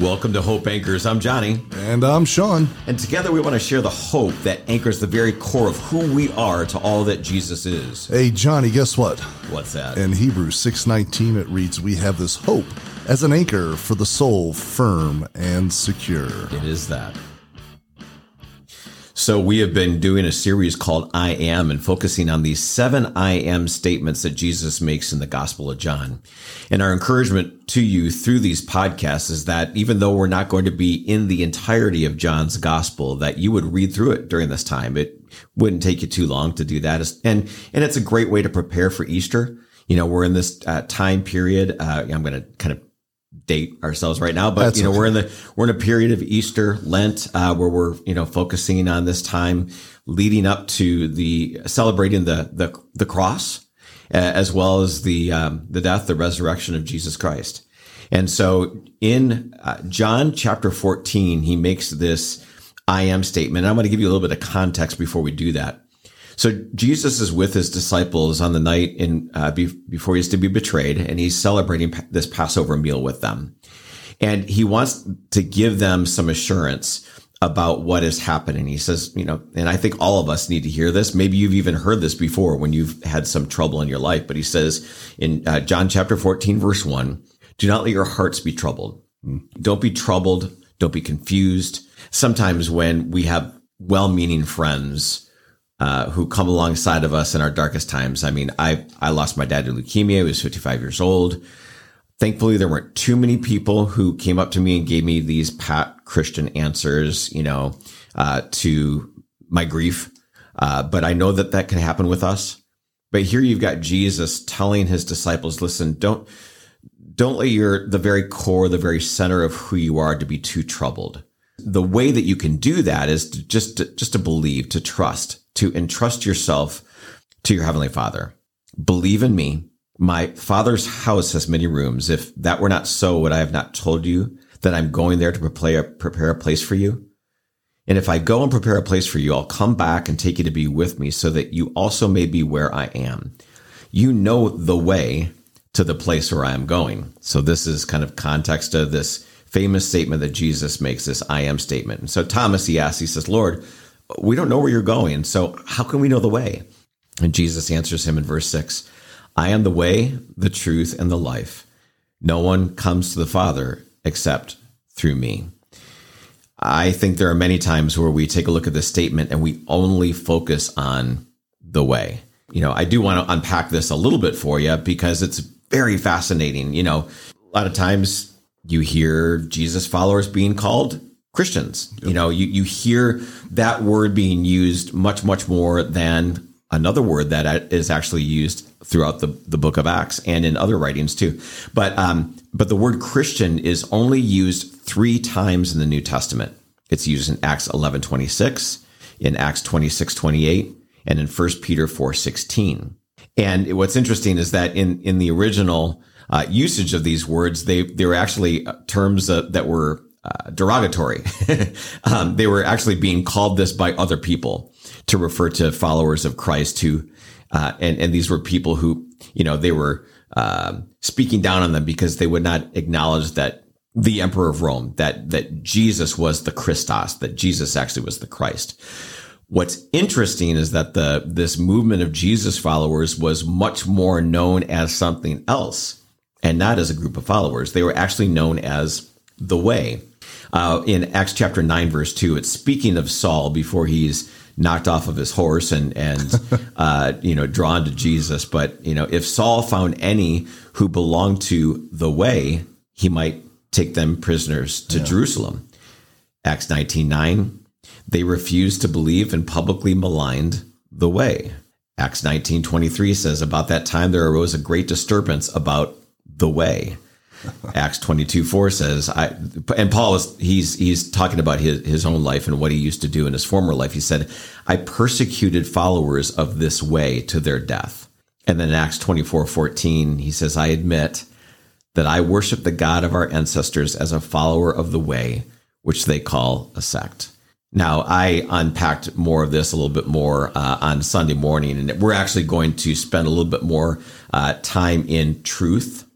Welcome to Hope Anchors. I'm Johnny. And I'm Sean. And together we want to share the hope that anchors the very core of who we are to all that Jesus is. Hey Johnny, guess what? What's that? In Hebrews 6:19 it reads, "We have this hope as an anchor for the soul, firm and secure." It is that. So, we have been doing a series called I Am and focusing on these seven I Am statements that Jesus makes in the Gospel of John. And our encouragement to you through these podcasts is that even though we're not going to be in the entirety of John's Gospel, that you would read through it during this time. It wouldn't take you too long to do that. And, and it's a great way to prepare for Easter. You know, we're in this uh, time period. Uh, I'm going to kind of date ourselves right now, but That's you know, okay. we're in the, we're in a period of Easter, Lent, uh, where we're, you know, focusing on this time leading up to the celebrating the, the, the cross, uh, as well as the, um, the death, the resurrection of Jesus Christ. And so in uh, John chapter 14, he makes this I am statement. And I'm going to give you a little bit of context before we do that. So Jesus is with his disciples on the night in uh, be, before he's to be betrayed, and he's celebrating this Passover meal with them, and he wants to give them some assurance about what is happening. He says, you know, and I think all of us need to hear this. Maybe you've even heard this before when you've had some trouble in your life, but he says in uh, John chapter 14, verse 1, do not let your hearts be troubled. Don't be troubled. Don't be confused. Sometimes when we have well meaning friends, uh, who come alongside of us in our darkest times. I mean, I, I lost my dad to leukemia. He was 55 years old. Thankfully, there weren't too many people who came up to me and gave me these pat Christian answers, you know, uh, to my grief. Uh, but I know that that can happen with us. But here you've got Jesus telling his disciples, listen, don't, don't let your, the very core, the very center of who you are to be too troubled. The way that you can do that is to just, to, just to believe, to trust, to entrust yourself to your heavenly father. Believe in me. My father's house has many rooms. If that were not so, would I have not told you that I'm going there to prepare, prepare a place for you? And if I go and prepare a place for you, I'll come back and take you to be with me so that you also may be where I am. You know the way to the place where I am going. So this is kind of context of this famous statement that Jesus makes, this I am statement. And so Thomas, he asks, he says, Lord, we don't know where you're going. So how can we know the way? And Jesus answers him in verse six, I am the way, the truth, and the life. No one comes to the Father except through me. I think there are many times where we take a look at this statement and we only focus on the way. You know, I do want to unpack this a little bit for you because it's very fascinating. You know, a lot of times you hear Jesus followers being called Christians. Yep. You know, you, you hear that word being used much, much more than another word that is actually used throughout the, the book of Acts and in other writings too. But, um, but the word Christian is only used three times in the New Testament. It's used in Acts 11, 26, in Acts 26, 28, and in 1 Peter 4, 16. And what's interesting is that in, in the original uh, usage of these words, they, they were actually uh, terms that were uh, derogatory. um, they were actually being called this by other people to refer to followers of Christ who, uh, and, and these were people who, you know, they were, uh, speaking down on them because they would not acknowledge that the emperor of Rome, that, that Jesus was the Christos, that Jesus actually was the Christ. What's interesting is that the, this movement of Jesus followers was much more known as something else and not as a group of followers. They were actually known as the way. Uh, in Acts chapter 9, verse 2, it's speaking of Saul before he's knocked off of his horse and, and uh, you know, drawn to Jesus. But, you know, if Saul found any who belonged to the way, he might take them prisoners to yeah. Jerusalem. Acts 19, 9, they refused to believe and publicly maligned the way. Acts 19, 23 says, About that time there arose a great disturbance about the way. Acts 22 4 says, I, and Paul is, he's, he's talking about his, his own life and what he used to do in his former life. He said, I persecuted followers of this way to their death. And then in Acts 24 14, he says, I admit that I worship the God of our ancestors as a follower of the way, which they call a sect. Now, I unpacked more of this a little bit more uh, on Sunday morning, and we're actually going to spend a little bit more uh, time in truth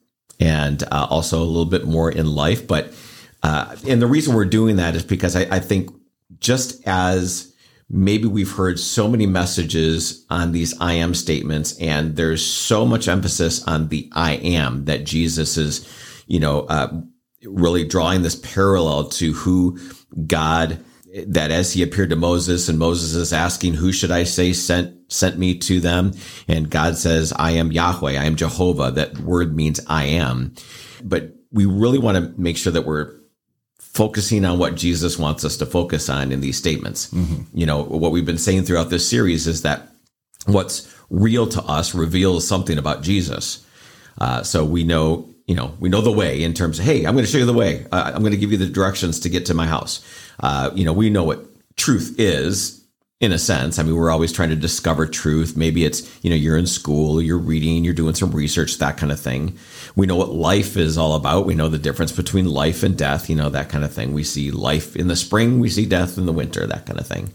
and uh, also a little bit more in life. But Uh, and the reason we're doing that is because I, I think just as maybe we've heard so many messages on these I am statements, and there's so much emphasis on the I am that Jesus is, you know, uh, really drawing this parallel to who God that as he appeared to Moses and Moses is asking, who should I say sent, sent me to them? And God says, I am Yahweh. I am Jehovah. That word means I am. But we really want to make sure that we're focusing on what Jesus wants us to focus on in these statements. Mm-hmm. You know, what we've been saying throughout this series is that what's real to us reveals something about Jesus. Uh, so we know, you know, we know the way in terms of, hey, I'm going to show you the way. Uh, I'm going to give you the directions to get to my house. Uh, you know, we know what truth is in a sense. I mean, we're always trying to discover truth. Maybe it's, you know, you're in school, you're reading, you're doing some research, that kind of thing. We know what life is all about. We know the difference between life and death, you know, that kind of thing. We see life in the spring, we see death in the winter, that kind of thing.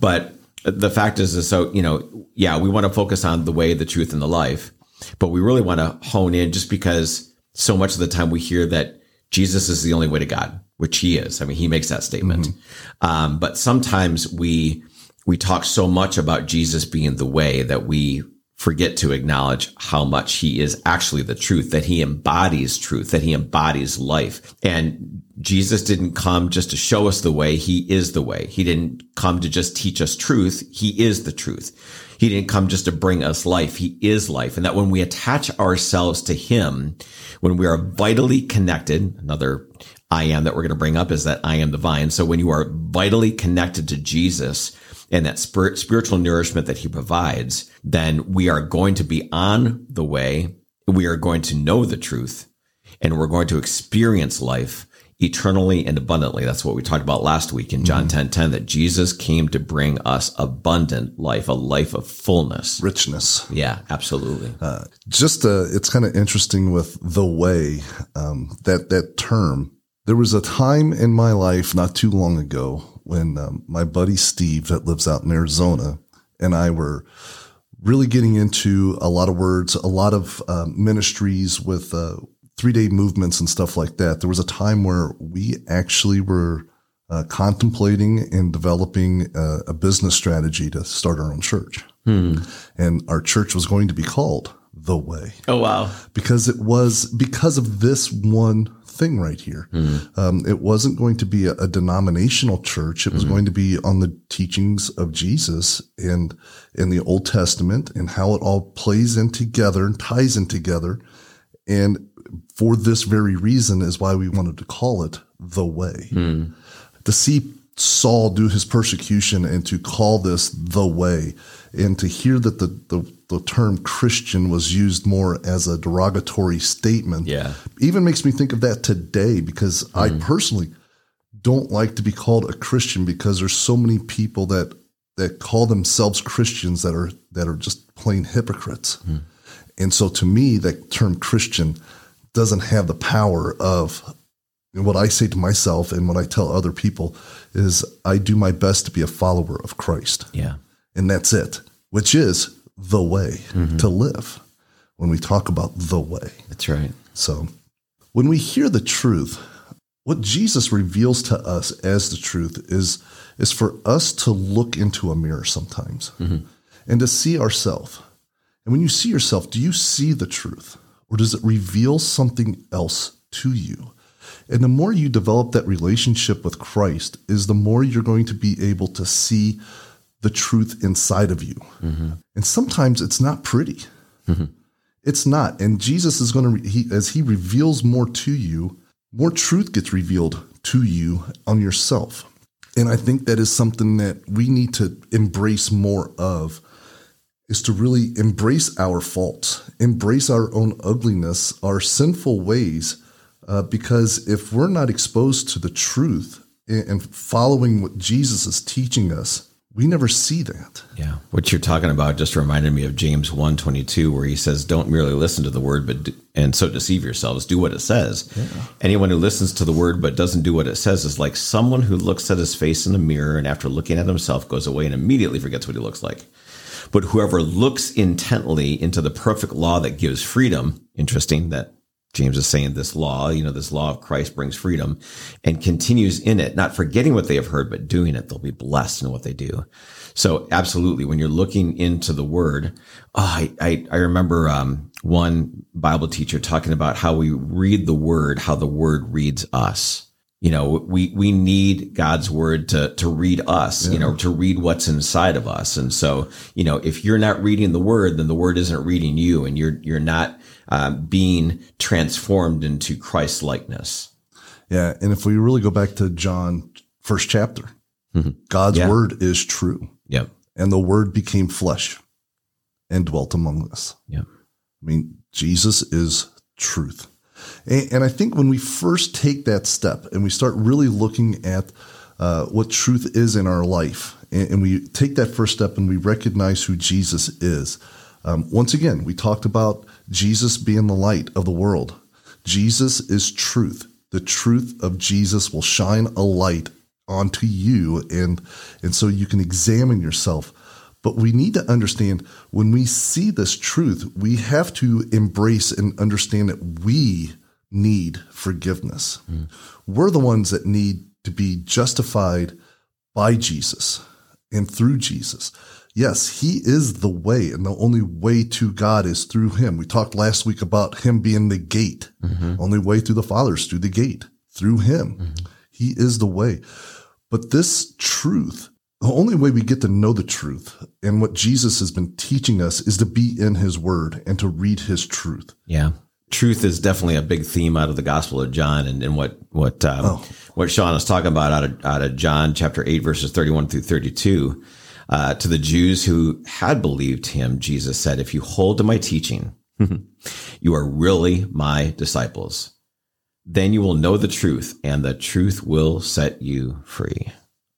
But the fact is, is so, you know, yeah, we want to focus on the way, the truth, and the life, but we really want to hone in just because so much of the time we hear that Jesus is the only way to God, which he is. I mean, he makes that statement. Mm-hmm. Um, but sometimes we, we talk so much about Jesus being the way that we forget to acknowledge how much he is actually the truth, that he embodies truth, that he embodies life. And Jesus didn't come just to show us the way. He is the way. He didn't come to just teach us truth. He is the truth. He didn't come just to bring us life. He is life. And that when we attach ourselves to him, when we are vitally connected, another I am that we're going to bring up is that I am the vine. So when you are vitally connected to Jesus, and that spirit, spiritual nourishment that he provides, then we are going to be on the way. We are going to know the truth and we're going to experience life eternally and abundantly. That's what we talked about last week in John mm-hmm. 10, 10, that Jesus came to bring us abundant life, a life of fullness, richness. Yeah, absolutely. Uh, just, uh, it's kind of interesting with the way, um, that, that term. There was a time in my life not too long ago when um, my buddy Steve, that lives out in Arizona, and I were really getting into a lot of words, a lot of uh, ministries with uh, three day movements and stuff like that. There was a time where we actually were uh, contemplating and developing a, a, business strategy to start our own church. Hmm. And our church was going to be called The Way. Oh, wow. Because it was because of this one thing right here. Mm-hmm. Um, it wasn't going to be a, a denominational church. It was mm-hmm. going to be on the teachings of Jesus and in the Old Testament and how it all plays in together and ties in together. And for this very reason is why we wanted to call it the way. Mm. To see Saul do his persecution and to call this the way and to hear that the, the, the term Christian was used more as a derogatory statement, yeah, even makes me think of that today because mm. I personally don't like to be called a Christian because there's so many people that that call themselves Christians that are that are just plain hypocrites. Mm. And so to me, that term Christian doesn't have the power of what I say to myself and what I tell other people is I do my best to be a follower of Christ. Yeah. And that's it, which is the way mm-hmm. to live when we talk about the way. That's right. So when we hear the truth, what Jesus reveals to us as the truth is, is for us to look into a mirror sometimes mm-hmm. and to see ourselves. And when you see yourself, do you see the truth or does it reveal something else to you? And the more you develop that relationship with Christ, is the more you're going to be able to see the truth inside of you. Mm-hmm. And sometimes it's not pretty. Mm-hmm. It's not. And Jesus is going to, he, as he reveals more to you, more truth gets revealed to you on yourself. And I think that is something that we need to embrace more of is to really embrace our faults, embrace our own ugliness, our sinful ways, uh, because if we're not exposed to the truth and following what Jesus is teaching us, we never see that. Yeah. What you're talking about just reminded me of James 122 where he says don't merely listen to the word but do, and so deceive yourselves do what it says. Yeah. Anyone who listens to the word but doesn't do what it says is like someone who looks at his face in the mirror and after looking at himself goes away and immediately forgets what he looks like. But whoever looks intently into the perfect law that gives freedom, interesting that James is saying this law, you know, this law of Christ brings freedom and continues in it, not forgetting what they have heard, but doing it. They'll be blessed in what they do. So absolutely, when you're looking into the word, oh, I, I, I remember, um, one Bible teacher talking about how we read the word, how the word reads us. You know, we, we need God's word to, to read us, yeah. you know, to read what's inside of us. And so, you know, if you're not reading the word, then the word isn't reading you and you're, you're not uh, being transformed into Christ likeness. Yeah. And if we really go back to John, first chapter, mm-hmm. God's yeah. word is true. Yeah. And the word became flesh and dwelt among us. Yeah. I mean, Jesus is truth. And, and I think when we first take that step and we start really looking at uh, what truth is in our life, and, and, we take that first step and we recognize who Jesus is, um, once again, we talked about Jesus being the light of the world. Jesus is truth. The truth of Jesus will shine a light onto you and and so you can examine yourself. But we need to understand when we see this truth, we have to embrace and understand that we need forgiveness. Mm. We're the ones that need to be justified by Jesus and through Jesus yes, he is the way, and the only way to God is through him. We talked last week about him being the gate. Mm-hmm. Only way through the Father is through the gate, through him. Mm-hmm. He is the way. But this truth, the only way we get to know the truth and what Jesus has been teaching us is to be in his word and to read his truth. Yeah. Truth is definitely a big theme out of the Gospel of John, and, and what what um, oh. what Sean is talking about out of out of John chapter eight verses thirty one through thirty two uh, to the Jews who had believed him, Jesus said, If you hold to my teaching, you are really my disciples. Then you will know the truth, and the truth will set you free.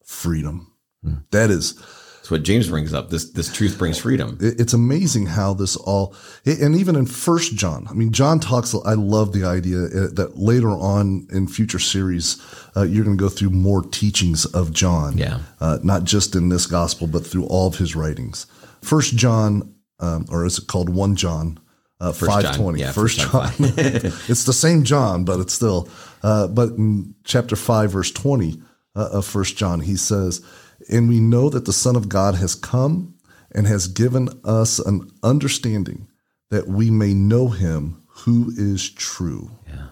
Freedom. Hmm. That is that's what James brings up. This this truth brings freedom. It's amazing how this all, and even in First John. I mean, John talks. I love the idea uh, that later on in future series, uh, you're going to go through more teachings of John. Yeah, uh, not just in this gospel, but through all of his writings. First John, um, or is it called One John? Uh, five twenty. Yeah, First John. it's the same John, but it's still. Uh, but in chapter five, verse twenty uh, of First John, he says and we know that the Son of God has come and has given us an understanding that we may know him who is true. Yeah.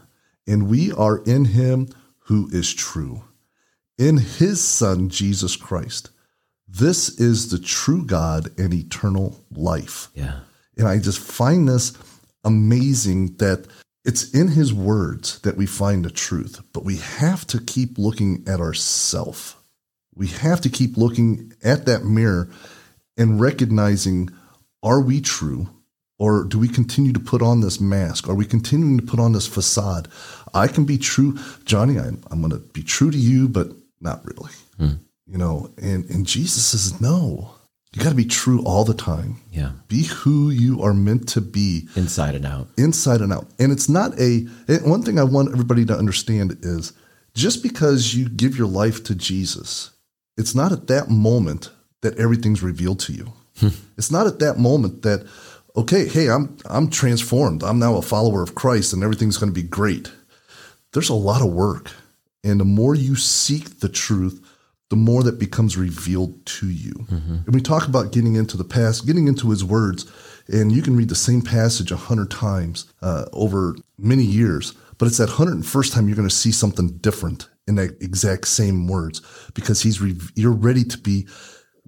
And we are in him who is true, in his Son, Jesus Christ. This is the true God and eternal life. Yeah. And I just find this amazing that it's in his words that we find the truth, but we have to keep looking at ourselves we have to keep looking at that mirror and recognizing are we true or do we continue to put on this mask? Are we continuing to put on this facade? I can be true, Johnny. I, am going to be true to you, but not really. Hmm. You know, and and Jesus says no. You got to be true all the time. Yeah. Be who you are meant to be, inside and out. Inside and out. And it's not a. One thing I want everybody to understand is just because you give your life to Jesus it's not at that moment that everything's revealed to you. Hmm. it's not at that moment that, okay, hey, I'm I'm transformed. I'm now a follower of Christ and everything's going to be great. There's a lot of work. And the more you seek the truth, the more that becomes revealed to you. Mm-hmm. And we talk about getting into the past, getting into his words, and you can read the same passage a hundred times uh, over many years, but it's that hundred and first time you're going to see something different in the exact same words because he's re- you're ready to be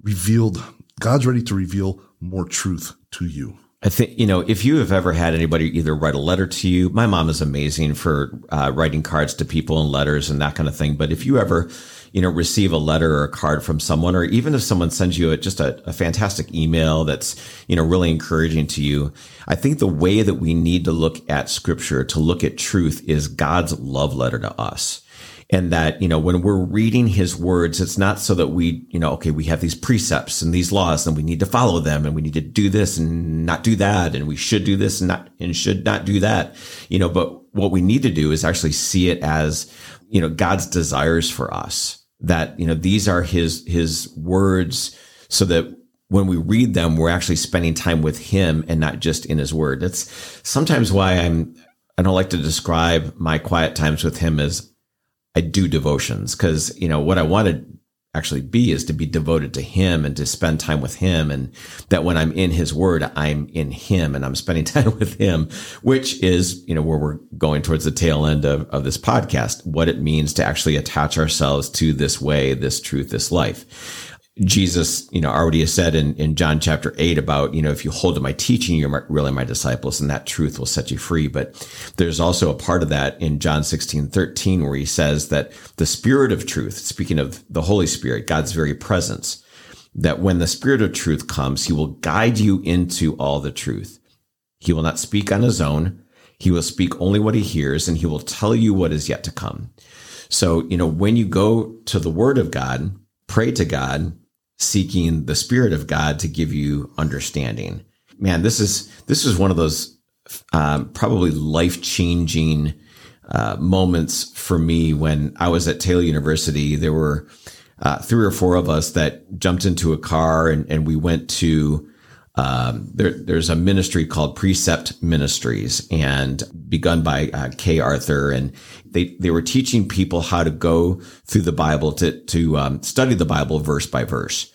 revealed. God's ready to reveal more truth to you. I think, you know, if you have ever had anybody either write a letter to you, my mom is amazing for uh, writing cards to people and letters and that kind of thing. But if you ever, you know, receive a letter or a card from someone, or even if someone sends you a, just a, a fantastic email that's, you know, really encouraging to you, I think the way that we need to look at scripture, to look at truth is God's love letter to us. And that you know when we're reading his words it's not so that we you know okay we have these precepts and these laws and we need to follow them and we need to do this and not do that and we should do this and not and should not do that. You know but what we need to do is actually see it as you know god's desires for us that you know these are his his words so that when we read them we're actually spending time with him and not just in his word. That's sometimes why i'm I don't like to describe my quiet times with him as I do devotions because, you know, what I want to actually be is to be devoted to him and to spend time with him. And that when I'm in his word, I'm in him and I'm spending time with him, which is, you know, where we're going towards the tail end of, of this podcast, what it means to actually attach ourselves to this way, this truth, this life. Jesus, you know, already has said in, in John chapter eight about, you know, if you hold to my teaching, you're really my disciples and that truth will set you free. But there's also a part of that in John 16, 13, where he says that the spirit of truth, speaking of the Holy Spirit, God's very presence, that when the spirit of truth comes, he will guide you into all the truth. He will not speak on his own. He will speak only what he hears and he will tell you what is yet to come. So, you know, when you go to the word of God, pray to God, seeking the spirit of God to give you understanding. Man, this is this is one of those um, probably life changing uh, moments for me when I was at Taylor University. There were uh, three or four of us that jumped into a car and, and we went to um, there, there's a ministry called Precept Ministries and begun by uh, Arthur. And they, they were teaching people how to go through the Bible to, to um, study the Bible verse by verse.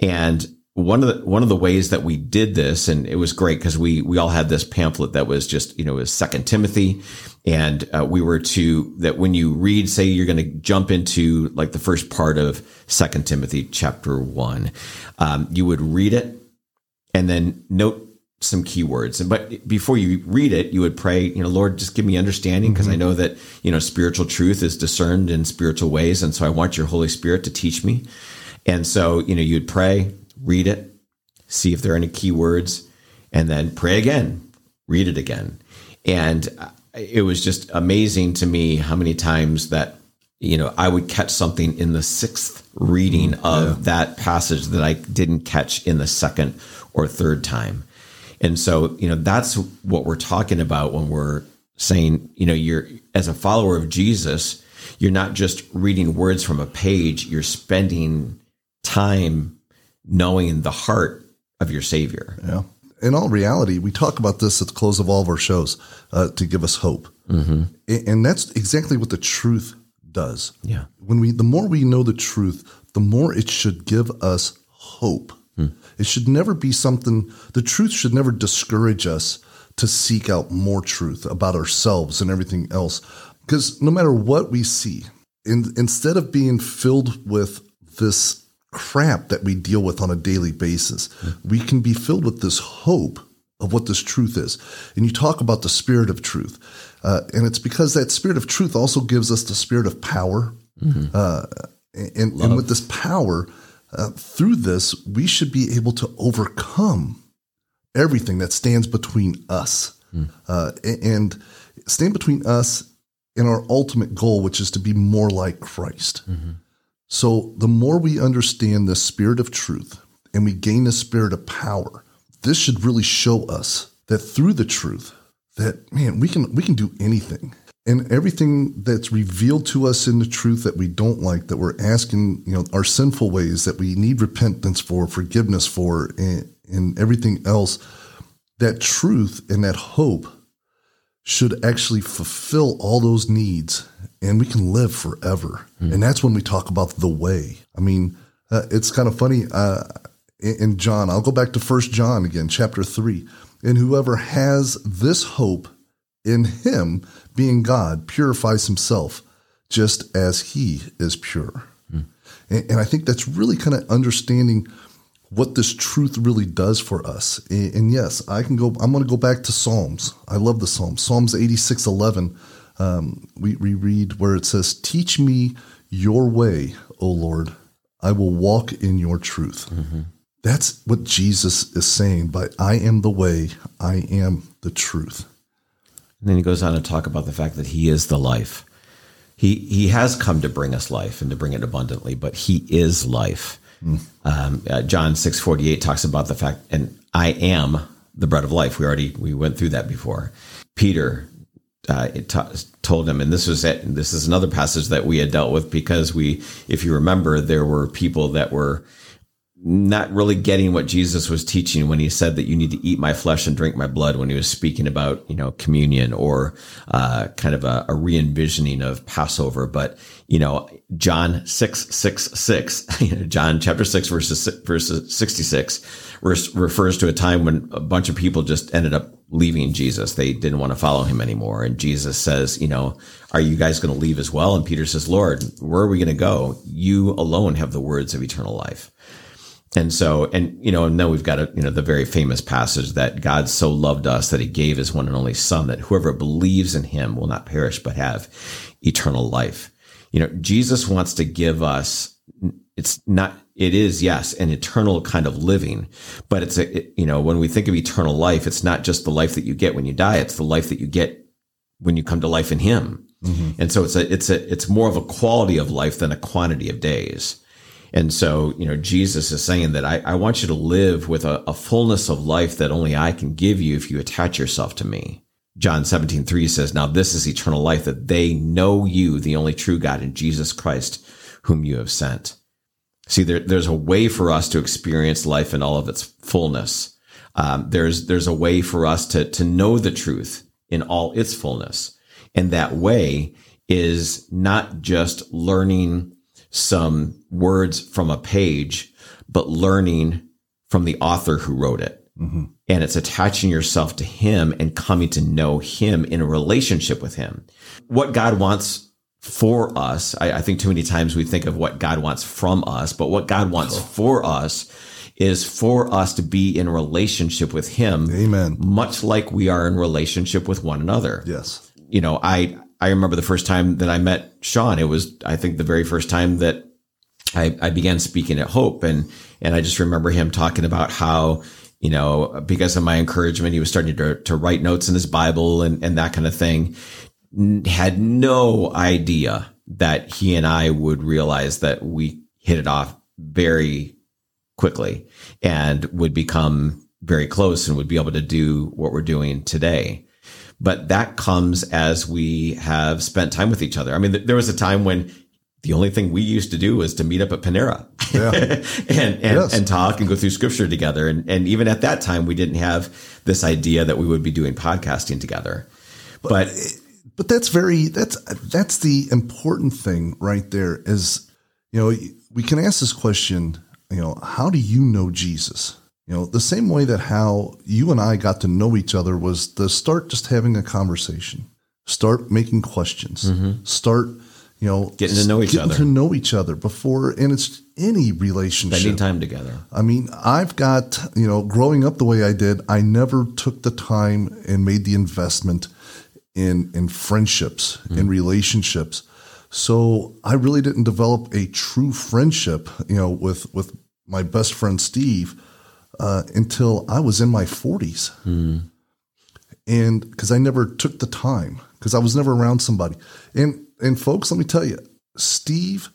And one of the one of the ways that we did this, and it was great because we we all had this pamphlet that was just you know was Second Timothy, and uh, we were to that when you read, say you're going to jump into like the first part of Second Timothy chapter one, um, you would read it and then note some keywords. And but before you read it, you would pray, you know, Lord, just give me understanding because mm-hmm. I know that you know spiritual truth is discerned in spiritual ways, and so I want your Holy Spirit to teach me. And so, you know, you'd pray, read it, see if there are any keywords, and then pray again, read it again. And it was just amazing to me how many times that, you know, I would catch something in the sixth reading mm, of yeah. that passage that I didn't catch in the second or third time. And so, you know, that's what we're talking about when we're saying, you know, you're as a follower of Jesus, you're not just reading words from a page, you're spending time knowing the heart of your Savior. Yeah. In all reality, we talk about this at the close of all of our shows uh, to give us hope, mm-hmm. and that's exactly what the truth does. Yeah. When we, the more we know the truth, the more it should give us hope. Hmm. It should never be something. The truth should never discourage us to seek out more truth about ourselves and everything else. Because no matter what we see, in, instead of being filled with this crap that we deal with on a daily basis. We can be filled with this hope of what this truth is. And you talk about the spirit of truth. Uh, and it's because that spirit of truth also gives us the spirit of power. Mm-hmm. Uh, and, and, with this power, uh, through this, we should be able to overcome everything that stands between us mm. and stand between us and our ultimate goal, which is to be more like Christ. Mm-hmm. So the more we understand the spirit of truth and we gain the spirit of power, this should really show us that through the truth, that man, we can we can do anything. And everything that's revealed to us in the truth that we don't like, that we're asking, you know, our sinful ways that we need repentance for, forgiveness for, and, and everything else, that truth and that hope should actually fulfill all those needs and we can live forever. Mm. And that's when we talk about the way. I mean, uh, it's kind of funny. Uh, in John, I'll go back to First John again, chapter three. And whoever has this hope in him, being God, purifies himself just as he is pure. Mm. And, and, I think that's really kind of understanding what this truth really does for us. And, and yes, I can go, I'm going to go back to Psalms. I love the Psalms. Psalms 86 11 um, we, we read where it says, Teach me your way, O Lord. I will walk in your truth. Mm-hmm. That's what Jesus is saying by I am the way, I am the truth. And then he goes on to talk about the fact that he is the life. He he has come to bring us life and to bring it abundantly, but he is life. Mm. Um, uh, John six forty eight talks about the fact, and I am the bread of life. We already we went through that before. Peter uh, it t- told him, and this was it, this is another passage that we had dealt with because we, if you remember, there were people that were not really getting what Jesus was teaching when he said that you need to eat my flesh and drink my blood when he was speaking about, you know, communion or uh, kind of a, a re envisioning of Passover. But, you know, John 6, 6, 6, John chapter 6, verses, verses 66 refers to a time when a bunch of people just ended up leaving Jesus. They didn't want to follow him anymore. And Jesus says, you know, are you guys going to leave as well? And Peter says, Lord, where are we going to go? You alone have the words of eternal life. And so, and, you know, and then we've got a, you know, the very famous passage that God so loved us that he gave his one and only son that whoever believes in him will not perish, but have eternal life. You know, Jesus wants to give us, it's not, it is, yes, an eternal kind of living, but it's a, it, you know, when we think of eternal life, it's not just the life that you get when you die. It's the life that you get when you come to life in him. Mm-hmm. And so it's a, it's a, it's more of a quality of life than a quantity of days. And so, you know, Jesus is saying that I, I want you to live with a, a, fullness of life that only I can give you if you attach yourself to me. John 17, 3 says, Now this is eternal life, that they know you, the only true God, and Jesus Christ, whom you have sent. See, there, there's a way for us to experience life in all of its fullness. Um, there's, there's a way for us to, to know the truth in all its fullness. And that way is not just learning some words from a page, but learning from the author who wrote it. Mm-hmm. And it's attaching yourself to him and coming to know him in a relationship with him. What God wants for us, I, I think too many times we think of what God wants from us, but what God wants for us is for us to be in relationship with him. Amen. Much like we are in relationship with one another. Yes. You know, I, I remember the first time that I met Sean. It was, I think, the very first time that I, I began speaking at Hope, and and I just remember him talking about how you know because of my encouragement, he was starting to to write notes in his Bible and and that kind of thing. Had no idea that he and I would realize that we hit it off very quickly and would become very close and would be able to do what we're doing today but that comes as we have spent time with each other. I mean, th- there was a time when the only thing we used to do was to meet up at Panera yeah. and, and, yes. and talk and go through scripture together. And, and even at that time, we didn't have this idea that we would be doing podcasting together. But, but, but that's very, that's, that's the important thing right there is, you know, we can ask this question, you know, how do you know Jesus? You know, the same way that how you and I got to know each other was to start just having a conversation, start making questions, mm-hmm. start, you know, getting to know each getting other, to know each other before, and it's any relationship, spending time together. I mean, I've got, you know, growing up the way I did, I never took the time and made the investment in in friendships, mm-hmm. in relationships. So I really didn't develop a true friendship, you know, with with my best friend Steve uh, until I was in my 40s. Mm. And because I never took the time, because I was never around somebody. And and folks, let me tell you, Steve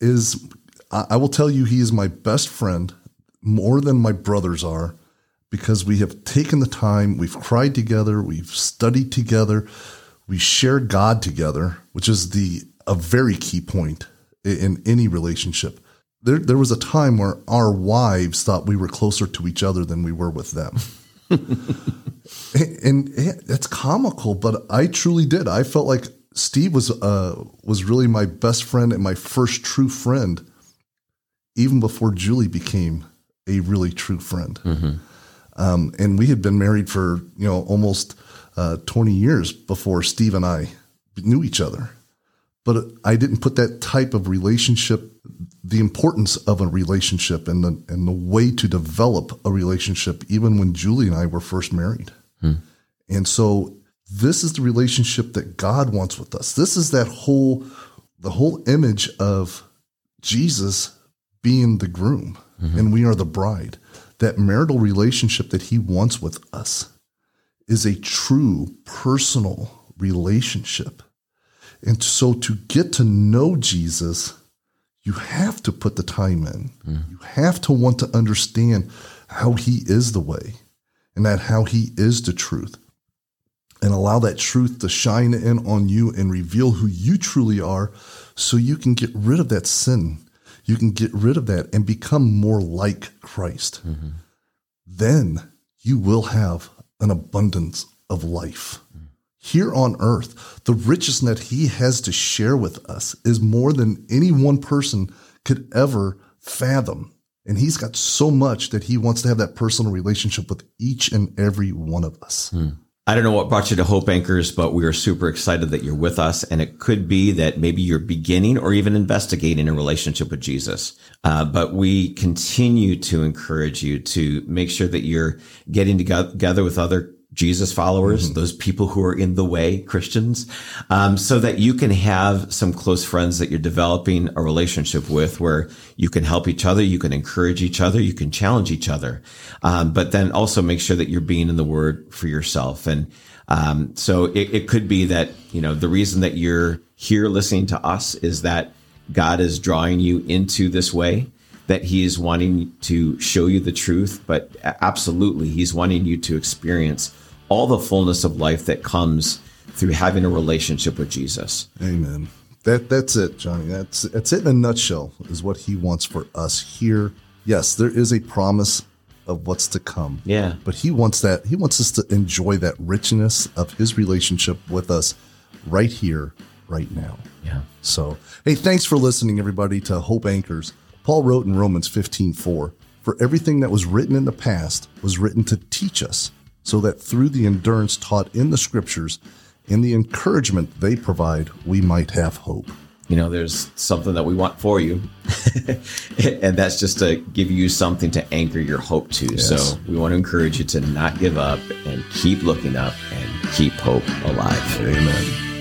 is I, I will tell you he is my best friend more than my brothers are because we have taken the time, we've cried together, we've studied together, we share God together, which is the a very key point in any relationship there, there was a time where our wives thought we were closer to each other than we were with them. and, it's comical, but I truly did. I felt like Steve was uh, was really my best friend and my first true friend, even before Julie became a really true friend. Mm-hmm. Um, and we had been married for you know almost uh, twenty years before Steve and I knew each other. But I didn't put that type of relationship the importance of a relationship and the and the way to develop a relationship even when Julie and I were first married. Hmm. And so this is the relationship that God wants with us. This is that whole the whole image of Jesus being the groom mm-hmm. and we are the bride. That marital relationship that he wants with us is a true personal relationship. And so to get to know Jesus you have to put the time in. Mm. You have to want to understand how he is the way and that how he is the truth and allow that truth to shine in on you and reveal who you truly are so you can get rid of that sin. you can get rid of that and become more like Christ. Then you will have an abundance of life. Here on earth, the richness that he has to share with us is more than any one person could ever fathom. And he's got so much that he wants to have that personal relationship with each and every one of us. I don't know what brought you to Hope Anchors, but we are super excited that you're with us. And it could be that maybe you're beginning or even investigating a relationship with Jesus. Uh, but we continue to encourage you to make sure that you're getting together with other Jesus followers, those people who are in the way, Christians, um, so that you can have some close friends that you're developing a relationship with where you can help each other, you can encourage each other, you can challenge each other. Um, but then also make sure that you're being in the word for yourself. And um, so it, it could be that, you know, the reason that you're here listening to us is that God is drawing you into this way that he is wanting to show you the truth, but absolutely, he's wanting you to experience all the fullness of life that comes through having a relationship with Jesus. Amen. That that's it, Johnny. That's that's it in a nutshell. Is what he wants for us here. Yes, there is a promise of what's to come. Yeah. But he wants that. He wants us to enjoy that richness of his relationship with us right here, right now. Yeah. So, hey, thanks for listening, everybody, to Hope Anchors. Paul wrote in Romans 15 4, For everything that was written in the past was written to teach us, so that through the endurance taught in the scriptures and the encouragement they provide, we might have hope. You know, there's something that we want for you, and that's just to give you something to anchor your hope to. Yes. So, we want to encourage you to not give up and keep looking up and keep hope alive. Amen.